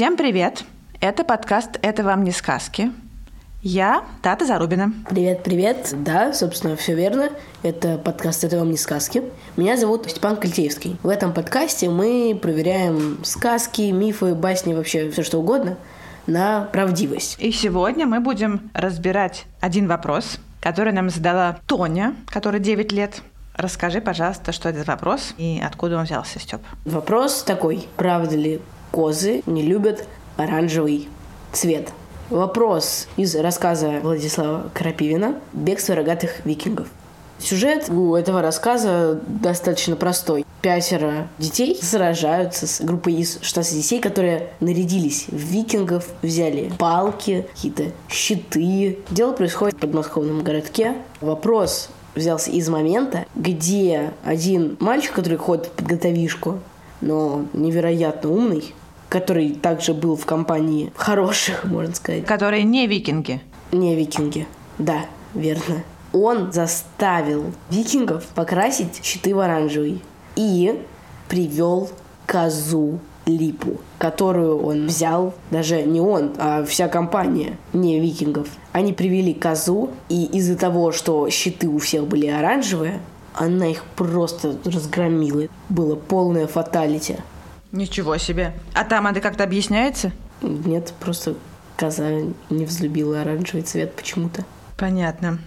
Всем привет! Это подкаст «Это вам не сказки». Я Тата Зарубина. Привет, привет. Да, собственно, все верно. Это подкаст «Это вам не сказки». Меня зовут Степан Кольтеевский. В этом подкасте мы проверяем сказки, мифы, басни, вообще все что угодно на правдивость. И сегодня мы будем разбирать один вопрос, который нам задала Тоня, которой 9 лет. Расскажи, пожалуйста, что это за вопрос и откуда он взялся, Степ. Вопрос такой. Правда ли козы не любят оранжевый цвет? Вопрос из рассказа Владислава Крапивина «Бегство рогатых викингов». Сюжет у этого рассказа достаточно простой. Пятеро детей сражаются с группой из 16 детей, которые нарядились в викингов, взяли палки, какие-то щиты. Дело происходит в подмосковном городке. Вопрос взялся из момента, где один мальчик, который ходит в подготовишку, но невероятно умный, который также был в компании хороших, можно сказать, Которые не викинги. не викинги. Да, верно. Он заставил викингов покрасить щиты в оранжевый. И привел козу Липу, которую он взял, даже не он, а вся компания не викингов. Они привели козу, и из-за того, что щиты у всех были оранжевые, она их просто разгромила. Было полное фаталити. Ничего себе. А там это как-то объясняется? Нет, просто коза не взлюбила оранжевый цвет почему-то. Понятно.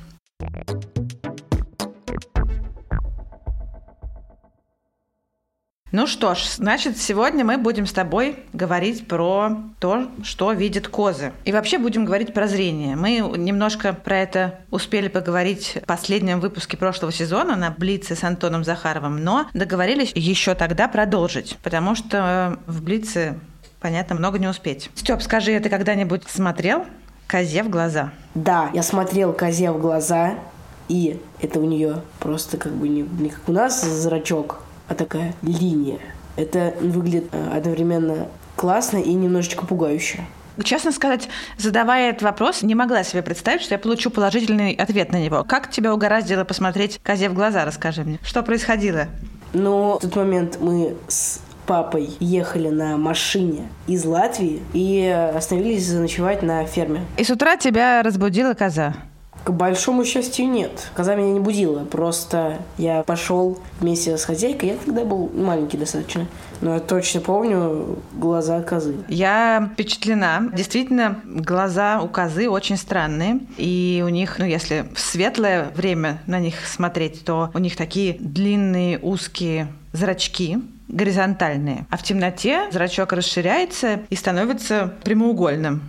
Ну что ж, значит, сегодня мы будем с тобой говорить про то, что видят козы. И вообще будем говорить про зрение. Мы немножко про это успели поговорить в последнем выпуске прошлого сезона на Блице с Антоном Захаровым, но договорились еще тогда продолжить, потому что в Блице, понятно, много не успеть. Степ, скажи, ты когда-нибудь смотрел козе в глаза? Да, я смотрел козе в глаза, и это у нее просто как бы не, не как у нас зрачок, а такая линия. Это выглядит э, одновременно классно и немножечко пугающе. Честно сказать, задавая этот вопрос, не могла себе представить, что я получу положительный ответ на него. Как тебя угораздило посмотреть козе в глаза, расскажи мне. Что происходило? Но в тот момент мы с папой ехали на машине из Латвии и остановились заночевать на ферме. И с утра тебя разбудила коза. К большому счастью, нет. Коза меня не будила. Просто я пошел вместе с хозяйкой. Я тогда был маленький достаточно. Но я точно помню глаза козы. Я впечатлена. Действительно, глаза у козы очень странные. И у них, ну, если в светлое время на них смотреть, то у них такие длинные узкие зрачки, горизонтальные. А в темноте зрачок расширяется и становится прямоугольным.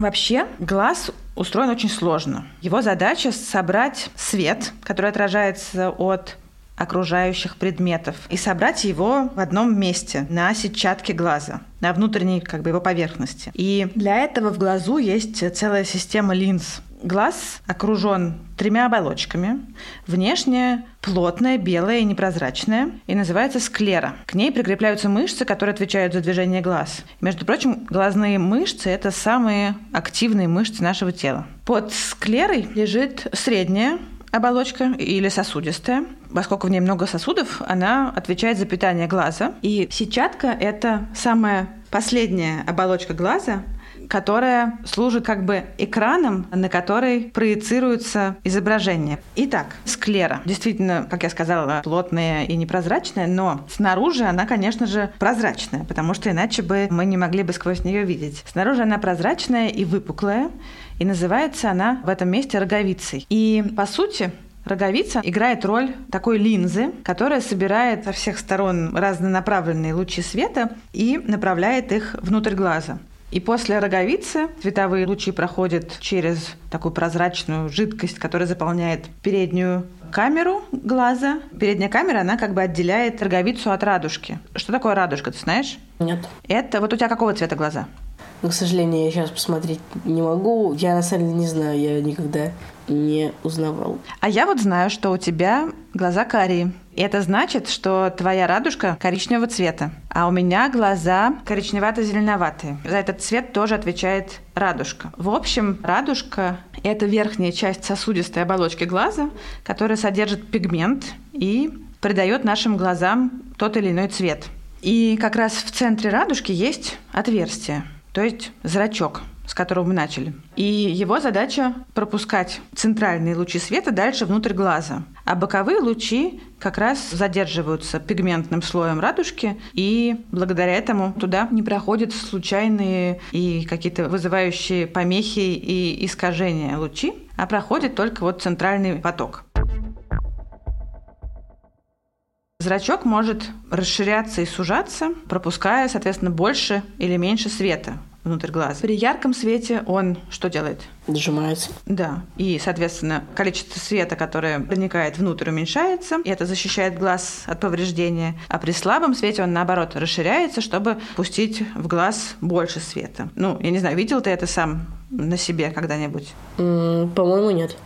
Вообще, глаз устроен очень сложно. Его задача собрать свет, который отражается от окружающих предметов, и собрать его в одном месте, на сетчатке глаза, на внутренней как бы его поверхности. И для этого в глазу есть целая система линз. Глаз окружен тремя оболочками. Внешняя плотная, белая и непрозрачная, и называется склера. К ней прикрепляются мышцы, которые отвечают за движение глаз. Между прочим, глазные мышцы – это самые активные мышцы нашего тела. Под склерой лежит средняя оболочка или сосудистая. Поскольку в ней много сосудов, она отвечает за питание глаза. И сетчатка – это самая последняя оболочка глаза, которая служит как бы экраном, на который проецируется изображение. Итак, склера. Действительно, как я сказала, плотная и непрозрачная, но снаружи она, конечно же, прозрачная, потому что иначе бы мы не могли бы сквозь нее видеть. Снаружи она прозрачная и выпуклая, и называется она в этом месте роговицей. И, по сути, Роговица играет роль такой линзы, которая собирает со всех сторон разнонаправленные лучи света и направляет их внутрь глаза. И после роговицы световые лучи проходят через такую прозрачную жидкость, которая заполняет переднюю камеру глаза. Передняя камера, она как бы отделяет роговицу от радужки. Что такое радужка, ты знаешь? Нет. Это вот у тебя какого цвета глаза? Но, к сожалению, я сейчас посмотреть не могу. Я на самом деле не знаю, я никогда не узнавал. А я вот знаю, что у тебя глаза карие. И это значит, что твоя радужка коричневого цвета, а у меня глаза коричневато-зеленоватые. За этот цвет тоже отвечает радужка. В общем, радужка – это верхняя часть сосудистой оболочки глаза, которая содержит пигмент и придает нашим глазам тот или иной цвет. И как раз в центре радужки есть отверстие, то есть зрачок – с которого мы начали. И его задача пропускать центральные лучи света дальше внутрь глаза. А боковые лучи как раз задерживаются пигментным слоем радужки, и благодаря этому туда не проходят случайные и какие-то вызывающие помехи и искажения лучи, а проходит только вот центральный поток. Зрачок может расширяться и сужаться, пропуская, соответственно, больше или меньше света внутрь глаза. При ярком свете он что делает? Сжимается. Да. И, соответственно, количество света, которое проникает внутрь, уменьшается, и это защищает глаз от повреждения. А при слабом свете он, наоборот, расширяется, чтобы пустить в глаз больше света. Ну, я не знаю, видел ты это сам на себе когда-нибудь? М, По-моему, нет.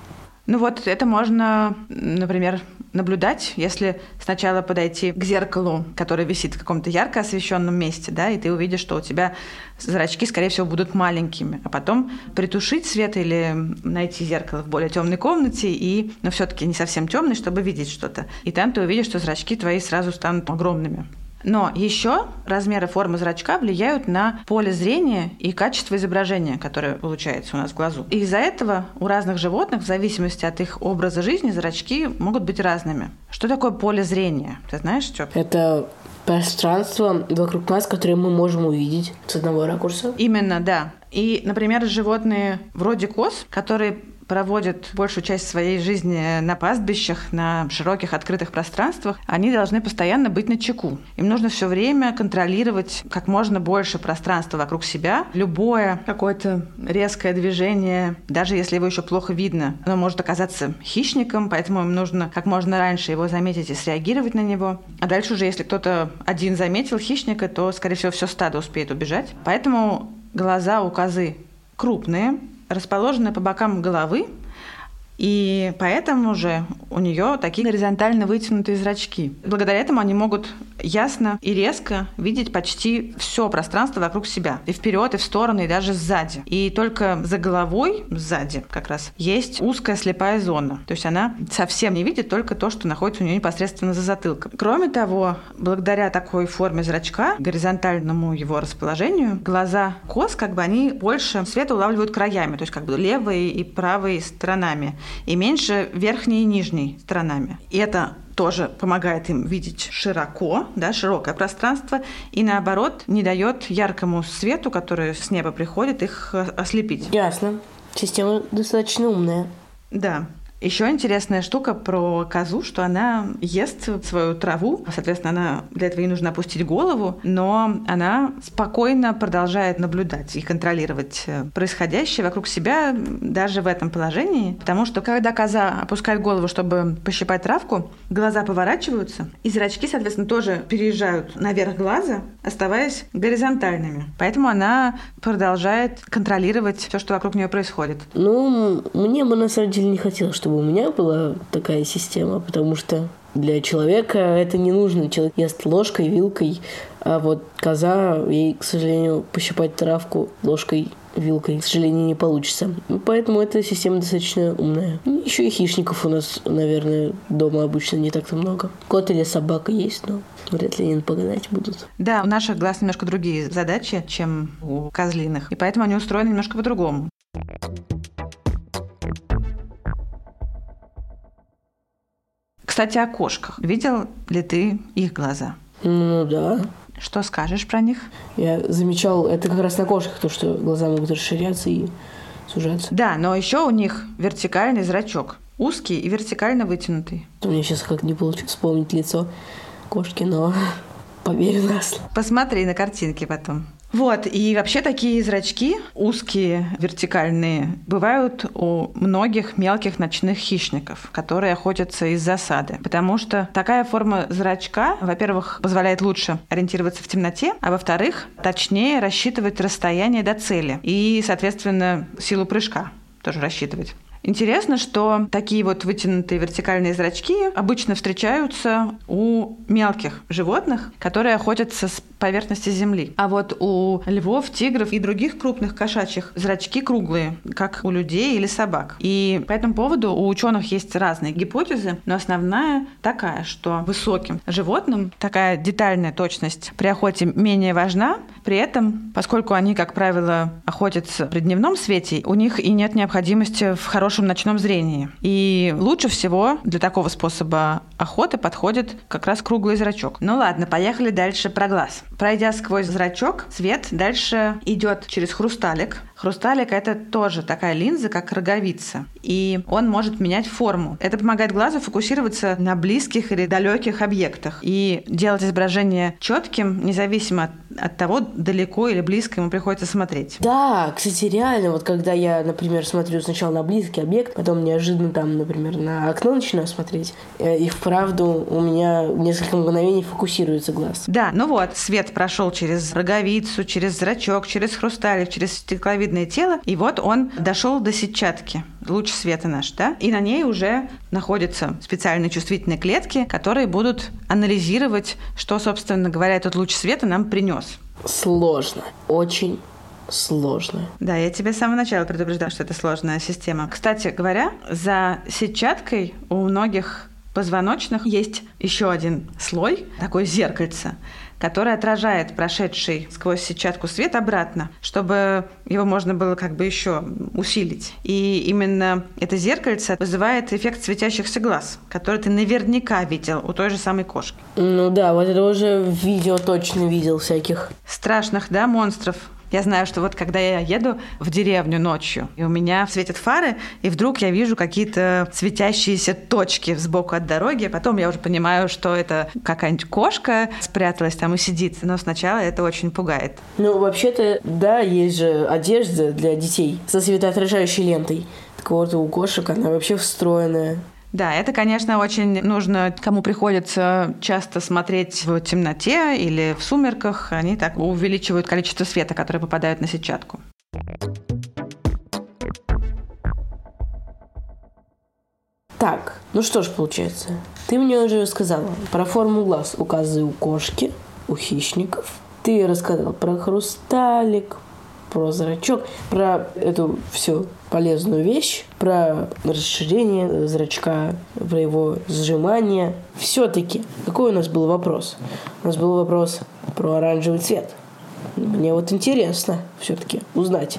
Ну вот это можно, например, наблюдать, если сначала подойти к зеркалу, которое висит в каком-то ярко освещенном месте, да, и ты увидишь, что у тебя зрачки, скорее всего, будут маленькими, а потом притушить свет или найти зеркало в более темной комнате и, но все-таки не совсем темной, чтобы видеть что-то. И там ты увидишь, что зрачки твои сразу станут огромными. Но еще размеры формы зрачка влияют на поле зрения и качество изображения, которое получается у нас в глазу. И из-за этого у разных животных, в зависимости от их образа жизни, зрачки могут быть разными. Что такое поле зрения? Ты знаешь, Степ? Это пространство вокруг нас, которое мы можем увидеть с одного ракурса. Именно, да. И, например, животные вроде коз, которые проводят большую часть своей жизни на пастбищах, на широких открытых пространствах, они должны постоянно быть на чеку. Им нужно все время контролировать как можно больше пространства вокруг себя. Любое какое-то резкое движение, даже если его еще плохо видно, оно может оказаться хищником, поэтому им нужно как можно раньше его заметить и среагировать на него. А дальше уже, если кто-то один заметил хищника, то, скорее всего, все стадо успеет убежать. Поэтому глаза у козы крупные, расположены по бокам головы, и поэтому же у нее такие горизонтально вытянутые зрачки. Благодаря этому они могут ясно и резко видеть почти все пространство вокруг себя. И вперед, и в стороны, и даже сзади. И только за головой, сзади как раз, есть узкая слепая зона. То есть она совсем не видит только то, что находится у нее непосредственно за затылком. Кроме того, благодаря такой форме зрачка, горизонтальному его расположению, глаза коз, как бы они больше света улавливают краями, то есть как бы левой и правой сторонами и меньше верхней и нижней сторонами. И это тоже помогает им видеть широко, да, широкое пространство, и наоборот не дает яркому свету, который с неба приходит, их э, ослепить. Ясно. Система достаточно умная. Да. Еще интересная штука про козу, что она ест свою траву, соответственно, она для этого ей нужно опустить голову, но она спокойно продолжает наблюдать и контролировать э, происходящее вокруг себя даже в этом положении, потому что когда коза опускает голову, чтобы пощипать травку, глаза поворачиваются, и зрачки, соответственно, тоже переезжают наверх глаза, оставаясь горизонтальными. Поэтому она продолжает контролировать все, что вокруг нее происходит. Ну, мне бы на самом деле не хотелось, чтобы у меня была такая система, потому что для человека это не нужно. Человек ест ложкой, вилкой, а вот коза, ей, к сожалению, пощипать травку ложкой, вилкой, к сожалению, не получится. Ну, Поэтому эта система достаточно умная. Еще и хищников у нас, наверное, дома обычно не так-то много. Кот или собака есть, но вряд ли они погнать будут. Да, у наших глаз немножко другие задачи, чем у козлиных, и поэтому они устроены немножко по-другому. Кстати, о кошках. Видел ли ты их глаза? Ну да. Что скажешь про них? Я замечал, это как раз на кошках, то, что глаза могут расширяться и сужаться. Да, но еще у них вертикальный зрачок. Узкий и вертикально вытянутый. У меня сейчас как не получится вспомнить лицо кошки, но поверю на слово. Посмотри на картинки потом. Вот, и вообще такие зрачки, узкие, вертикальные, бывают у многих мелких ночных хищников, которые охотятся из засады. Потому что такая форма зрачка, во-первых, позволяет лучше ориентироваться в темноте, а во-вторых, точнее рассчитывать расстояние до цели и, соответственно, силу прыжка тоже рассчитывать. Интересно, что такие вот вытянутые вертикальные зрачки обычно встречаются у мелких животных, которые охотятся с поверхности земли. А вот у львов, тигров и других крупных кошачьих зрачки круглые, как у людей или собак. И по этому поводу у ученых есть разные гипотезы, но основная такая, что высоким животным такая детальная точность при охоте менее важна, при этом, поскольку они, как правило, охотятся при дневном свете, у них и нет необходимости в хорошем ночном зрении. И лучше всего для такого способа охоты подходит как раз круглый зрачок. Ну ладно, поехали дальше про глаз. Пройдя сквозь зрачок, свет дальше идет через хрусталик. Хрусталик это тоже такая линза, как роговица. И он может менять форму. Это помогает глазу фокусироваться на близких или далеких объектах и делать изображение четким, независимо от, от того, далеко или близко ему приходится смотреть. Да, кстати, реально, вот когда я, например, смотрю сначала на близкий объект, потом неожиданно там, например, на окно начинаю смотреть, э, и вправду у меня несколько мгновений фокусируется глаз. Да, ну вот, свет прошел через роговицу, через зрачок, через хрусталик, через стекловидное тело, и вот он дошел до сетчатки луч света наш, да, и на ней уже находятся специальные чувствительные клетки, которые будут анализировать, что, собственно говоря, этот луч света нам принес. Сложно, очень сложно. Да, я тебе с самого начала предупреждала, что это сложная система. Кстати говоря, за сетчаткой у многих позвоночных есть еще один слой, такое зеркальце, который отражает прошедший сквозь сетчатку свет обратно, чтобы его можно было как бы еще усилить. И именно это зеркальце вызывает эффект светящихся глаз, который ты наверняка видел у той же самой кошки. Ну да, вот это уже в видео точно видел всяких. Страшных, да, монстров я знаю, что вот когда я еду в деревню ночью, и у меня светят фары, и вдруг я вижу какие-то светящиеся точки сбоку от дороги, потом я уже понимаю, что это какая-нибудь кошка спряталась там и сидит, но сначала это очень пугает. Ну, вообще-то, да, есть же одежда для детей со светоотражающей лентой. Так вот, у кошек она вообще встроенная. Да, это, конечно, очень нужно, кому приходится часто смотреть в темноте или в сумерках, они так увеличивают количество света, которое попадает на сетчатку. Так, ну что ж получается. Ты мне уже сказала про форму глаз у козы, у кошки, у хищников. Ты рассказал про хрусталик, про зрачок, про эту всю полезную вещь, про расширение зрачка, про его сжимание. Все-таки, какой у нас был вопрос? У нас был вопрос про оранжевый цвет. Мне вот интересно все-таки узнать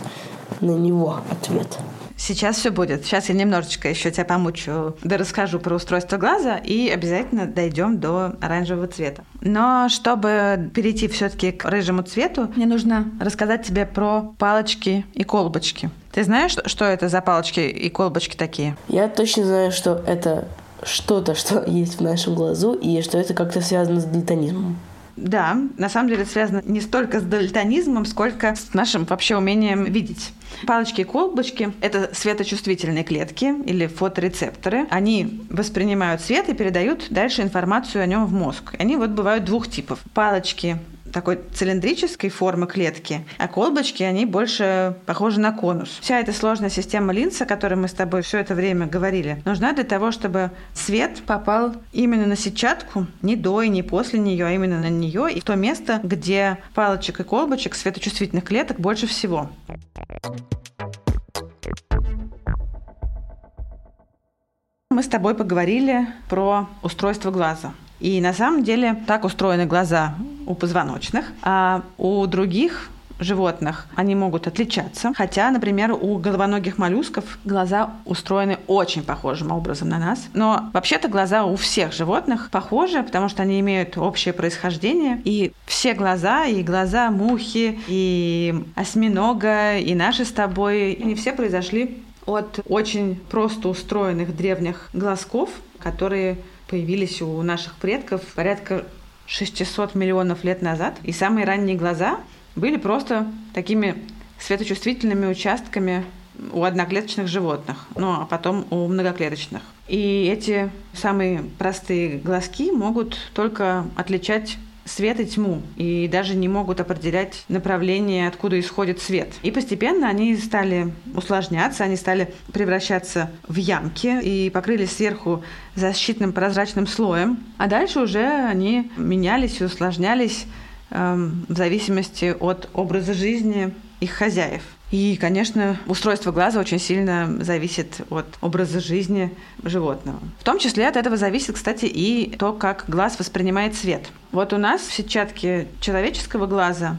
на него ответ. Сейчас все будет. Сейчас я немножечко еще тебя помучу, да расскажу про устройство глаза и обязательно дойдем до оранжевого цвета. Но чтобы перейти все-таки к рыжему цвету, мне нужно рассказать тебе про палочки и колбочки. Ты знаешь, что это за палочки и колбочки такие? Я точно знаю, что это что-то, что есть в нашем глазу, и что это как-то связано с дальтонизмом. Да, на самом деле это связано не столько с дальтонизмом, сколько с нашим вообще умением видеть. Палочки и колбочки – это светочувствительные клетки или фоторецепторы. Они воспринимают свет и передают дальше информацию о нем в мозг. Они вот бывают двух типов. Палочки такой цилиндрической формы клетки, а колбочки, они больше похожи на конус. Вся эта сложная система линз, о которой мы с тобой все это время говорили, нужна для того, чтобы свет попал именно на сетчатку, не до и не после нее, а именно на нее и в то место, где палочек и колбочек светочувствительных клеток больше всего. Мы с тобой поговорили про устройство глаза. И на самом деле так устроены глаза у позвоночных, а у других животных они могут отличаться. Хотя, например, у головоногих моллюсков глаза устроены очень похожим образом на нас. Но вообще-то глаза у всех животных похожи, потому что они имеют общее происхождение. И все глаза, и глаза мухи, и осьминога, и наши с тобой, они все произошли от очень просто устроенных древних глазков, которые появились у наших предков порядка 600 миллионов лет назад. И самые ранние глаза были просто такими светочувствительными участками у одноклеточных животных, ну а потом у многоклеточных. И эти самые простые глазки могут только отличать свет и тьму, и даже не могут определять направление, откуда исходит свет. И постепенно они стали усложняться, они стали превращаться в ямки и покрылись сверху защитным прозрачным слоем, а дальше уже они менялись и усложнялись эм, в зависимости от образа жизни их хозяев. И, конечно, устройство глаза очень сильно зависит от образа жизни животного. В том числе от этого зависит, кстати, и то, как глаз воспринимает свет. Вот у нас в сетчатке человеческого глаза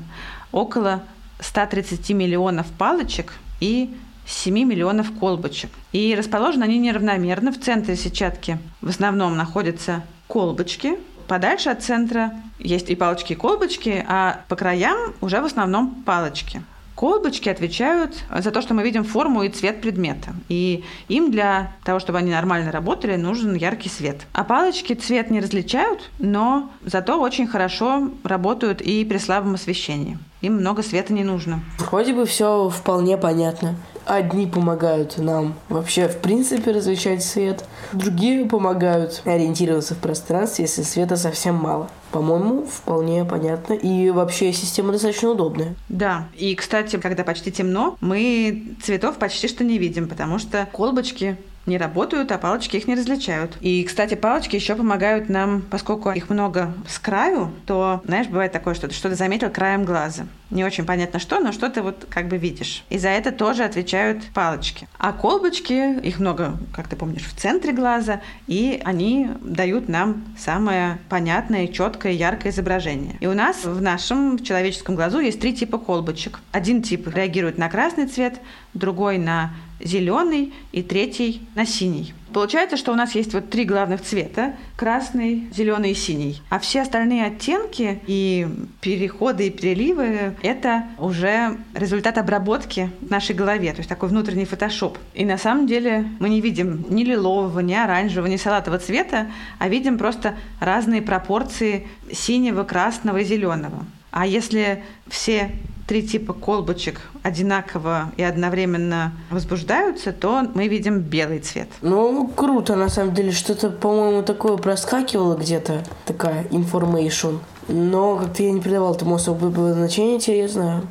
около 130 миллионов палочек и 7 миллионов колбочек. И расположены они неравномерно. В центре сетчатки в основном находятся колбочки, подальше от центра есть и палочки, и колбочки, а по краям уже в основном палочки. Колбочки отвечают за то, что мы видим форму и цвет предмета. И им для того, чтобы они нормально работали, нужен яркий свет. А палочки цвет не различают, но зато очень хорошо работают и при слабом освещении. Им много света не нужно. Вроде бы все вполне понятно. Одни помогают нам вообще в принципе различать свет, другие помогают ориентироваться в пространстве, если света совсем мало. По-моему, вполне понятно. И вообще система достаточно удобная. Да. И, кстати, когда почти темно, мы цветов почти что не видим, потому что колбочки не работают, а палочки их не различают. И, кстати, палочки еще помогают нам, поскольку их много с краю, то, знаешь, бывает такое, что ты что-то заметил краем глаза. Не очень понятно что, но что ты вот как бы видишь. И за это тоже отвечают палочки. А колбочки, их много, как ты помнишь, в центре глаза, и они дают нам самое понятное, четкое, яркое изображение. И у нас в нашем человеческом глазу есть три типа колбочек. Один тип реагирует на красный цвет, другой на зеленый и третий на синий. Получается, что у нас есть вот три главных цвета – красный, зеленый и синий. А все остальные оттенки и переходы и переливы – это уже результат обработки в нашей голове, то есть такой внутренний фотошоп. И на самом деле мы не видим ни лилового, ни оранжевого, ни салатового цвета, а видим просто разные пропорции синего, красного и зеленого. А если все три типа колбочек одинаково и одновременно возбуждаются, то мы видим белый цвет. Ну, круто, на самом деле. Что-то, по-моему, такое проскакивало где-то, такая information. Но как-то я не придавал этому особого значения, теперь я знаю.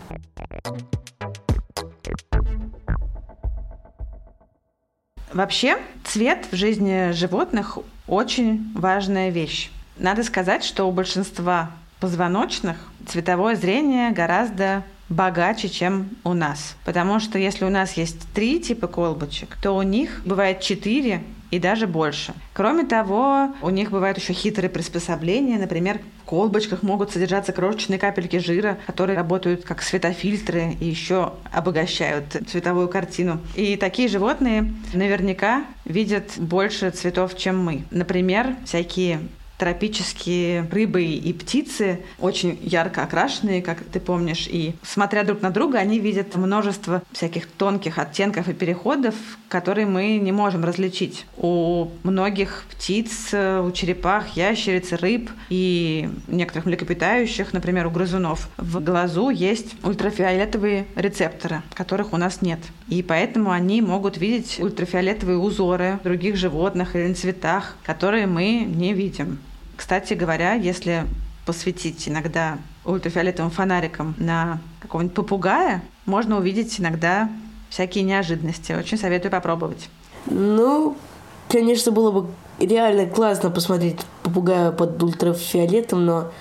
Вообще, цвет в жизни животных очень важная вещь. Надо сказать, что у большинства позвоночных цветовое зрение гораздо богаче, чем у нас. Потому что если у нас есть три типа колбочек, то у них бывает четыре и даже больше. Кроме того, у них бывают еще хитрые приспособления. Например, в колбочках могут содержаться крошечные капельки жира, которые работают как светофильтры и еще обогащают цветовую картину. И такие животные наверняка видят больше цветов, чем мы. Например, всякие тропические рыбы и птицы, очень ярко окрашенные, как ты помнишь, и смотря друг на друга, они видят множество всяких тонких оттенков и переходов, которые мы не можем различить. У многих птиц, у черепах, ящериц, рыб и некоторых млекопитающих, например, у грызунов, в глазу есть ультрафиолетовые рецепторы, которых у нас нет. И поэтому они могут видеть ультрафиолетовые узоры других животных или на цветах, которые мы не видим. Кстати говоря, если посветить иногда ультрафиолетовым фонариком на какого-нибудь попугая, можно увидеть иногда всякие неожиданности. Очень советую попробовать. Ну, конечно, было бы реально классно посмотреть попугая под ультрафиолетом, но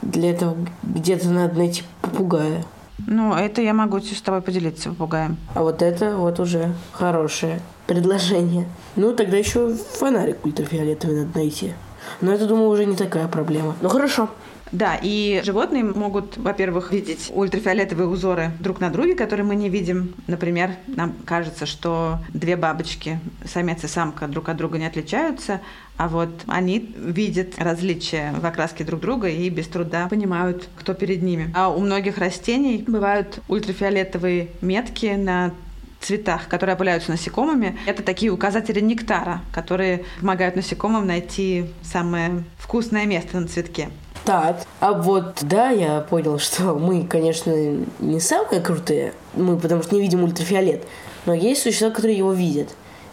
для этого где-то надо найти попугая. Ну, это я могу с тобой поделиться попугаем. А вот это вот уже хорошее предложение. Ну, тогда еще фонарик ультрафиолетовый надо найти. Но это, думаю, уже не такая проблема. Ну хорошо. Да, и животные могут, во-первых, видеть ультрафиолетовые узоры друг на друге, которые мы не видим. Например, нам кажется, что две бабочки, самец и самка, друг от друга не отличаются, а вот они видят различия в окраске друг друга и без труда понимают, кто перед ними. А у многих растений бывают ультрафиолетовые метки на цветах, которые опыляются насекомыми. Это такие указатели нектара, которые помогают насекомым найти самое вкусное место на цветке. Так, а вот, да, я понял, что мы, конечно, не самые крутые, мы потому что не видим ультрафиолет, но есть существа, которые его видят.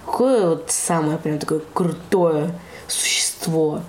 Какое вот самое прям такое крутое существо?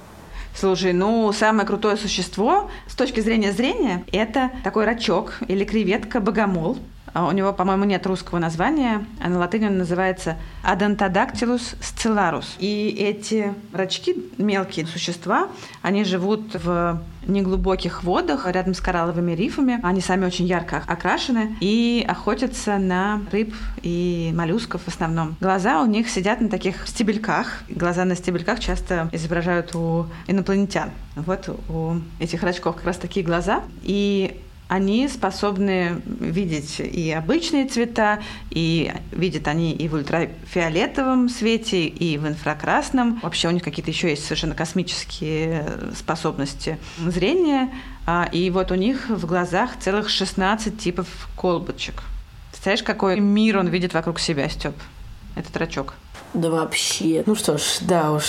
Слушай, ну, самое крутое существо с точки зрения зрения – это такой рачок или креветка-богомол. А У него, по-моему, нет русского названия, а на латыни он называется Adontodactylus scellarus. И эти рачки, мелкие существа, они живут в неглубоких водах рядом с коралловыми рифами. Они сами очень ярко окрашены и охотятся на рыб и моллюсков в основном. Глаза у них сидят на таких стебельках. Глаза на стебельках часто изображают у инопланетян. Вот у этих рачков как раз такие глаза. И они способны видеть и обычные цвета, и видят они и в ультрафиолетовом свете, и в инфракрасном. Вообще у них какие-то еще есть совершенно космические способности зрения. А, И вот у них в глазах целых 16 типов колбочек. Представляешь, какой мир он видит вокруг себя, Степ? Этот рачок. Да вообще. Ну что ж, да уж.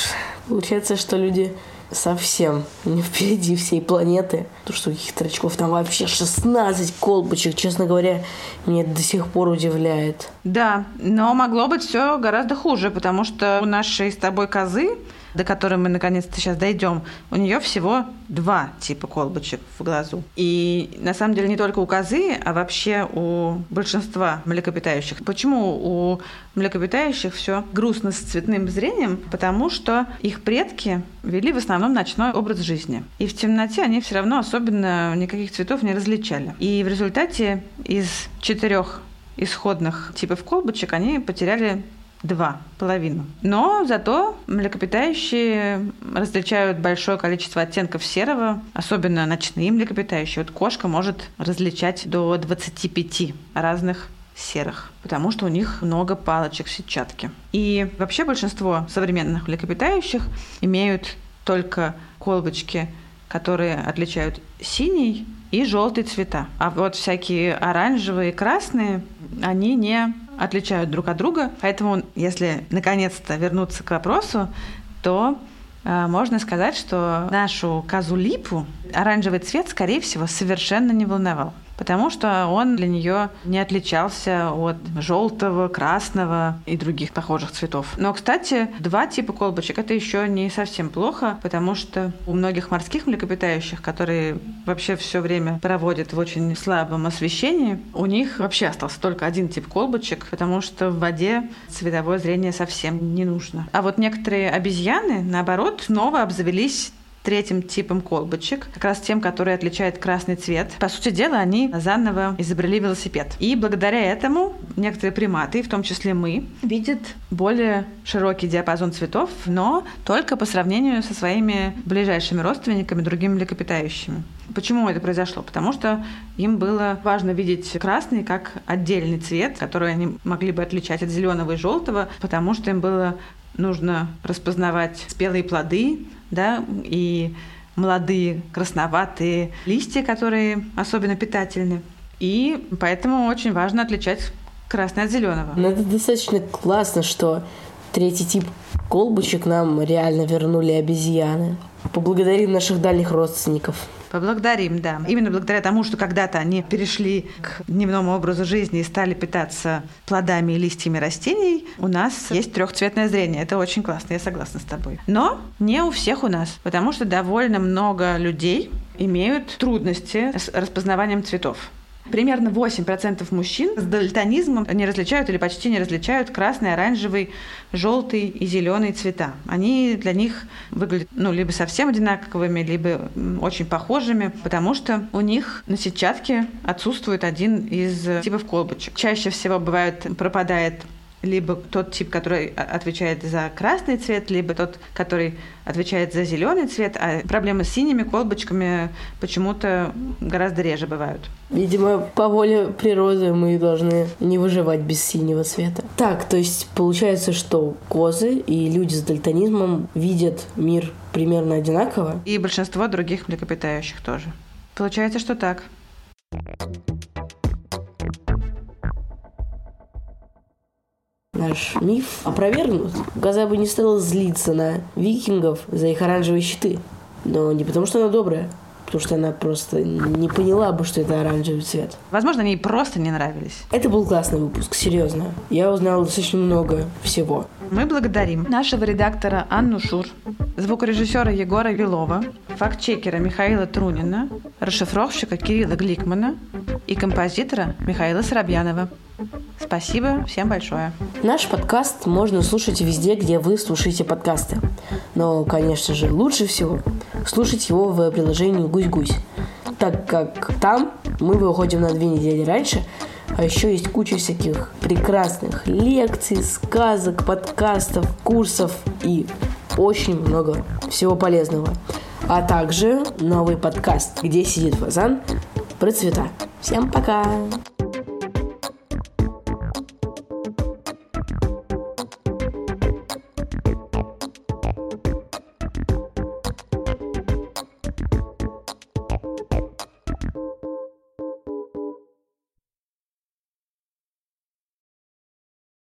Получается, что люди совсем не впереди всей планеты. То, что у каких-то там вообще 16 колбочек, честно говоря, меня до сих пор удивляет. Да, но могло быть все гораздо хуже, потому что у нашей с тобой козы, до которой мы наконец-то сейчас дойдем, у нее всего два типа колбочек в глазу. И на самом деле не только у козы, а вообще у большинства млекопитающих. Почему у млекопитающих все грустно с цветным зрением? Потому что их предки вели в основном ночной образ жизни. И в темноте они все равно особенно никаких цветов не различали. И в результате из четырех исходных типов колбочек они потеряли два, половину. Но зато млекопитающие различают большое количество оттенков серого, особенно ночные млекопитающие. Вот кошка может различать до 25 разных серых, потому что у них много палочек в сетчатке. И вообще большинство современных млекопитающих имеют только колбочки, которые отличают синий и желтый цвета. А вот всякие оранжевые и красные, они не отличают друг от друга. Поэтому, если наконец-то вернуться к вопросу, то э, можно сказать, что нашу козу Липу оранжевый цвет, скорее всего, совершенно не волновал потому что он для нее не отличался от желтого, красного и других похожих цветов. Но, кстати, два типа колбочек это еще не совсем плохо, потому что у многих морских млекопитающих, которые вообще все время проводят в очень слабом освещении, у них вообще остался только один тип колбочек, потому что в воде цветовое зрение совсем не нужно. А вот некоторые обезьяны, наоборот, снова обзавелись третьим типом колбочек, как раз тем, который отличает красный цвет. По сути дела, они заново изобрели велосипед. И благодаря этому некоторые приматы, в том числе мы, видят более широкий диапазон цветов, но только по сравнению со своими ближайшими родственниками, другими млекопитающими. Почему это произошло? Потому что им было важно видеть красный как отдельный цвет, который они могли бы отличать от зеленого и желтого, потому что им было нужно распознавать спелые плоды, да, и молодые красноватые листья, которые особенно питательны. И поэтому очень важно отличать красное от зеленого. Ну, это достаточно классно, что третий тип колбочек нам реально вернули обезьяны. Поблагодарим наших дальних родственников. Поблагодарим, да. Именно благодаря тому, что когда-то они перешли к дневному образу жизни и стали питаться плодами и листьями растений, у нас есть трехцветное зрение. Это очень классно, я согласна с тобой. Но не у всех у нас, потому что довольно много людей имеют трудности с распознаванием цветов. Примерно 8% мужчин с дальтонизмом не различают или почти не различают красный, оранжевый, желтый и зеленый цвета. Они для них выглядят ну, либо совсем одинаковыми, либо очень похожими, потому что у них на сетчатке отсутствует один из типов колбочек. Чаще всего бывает пропадает либо тот тип, который о- отвечает за красный цвет, либо тот, который отвечает за зеленый цвет, а проблемы с синими колбочками почему-то гораздо реже бывают. Видимо, по воле природы мы должны не выживать без синего цвета. Так, то есть получается, что козы и люди с дальтонизмом видят мир примерно одинаково. И большинство других млекопитающих тоже. Получается, что так. Наш миф опровергнут. Газа бы не стала злиться на викингов за их оранжевые щиты. Но не потому, что она добрая, потому что она просто не поняла бы, что это оранжевый цвет. Возможно, они ей просто не нравились. Это был классный выпуск, серьезно. Я узнала достаточно много всего. Мы благодарим нашего редактора Анну Шур, звукорежиссера Егора Вилова, фактчекера Михаила Трунина, расшифровщика Кирилла Гликмана и композитора Михаила Соробьянова. Спасибо всем большое. Наш подкаст можно слушать везде, где вы слушаете подкасты. Но, конечно же, лучше всего слушать его в приложении «Гусь-гусь», так как там мы выходим на две недели раньше, а еще есть куча всяких прекрасных лекций, сказок, подкастов, курсов и очень много всего полезного. А также новый подкаст «Где сидит фазан» про цвета. Всем пока!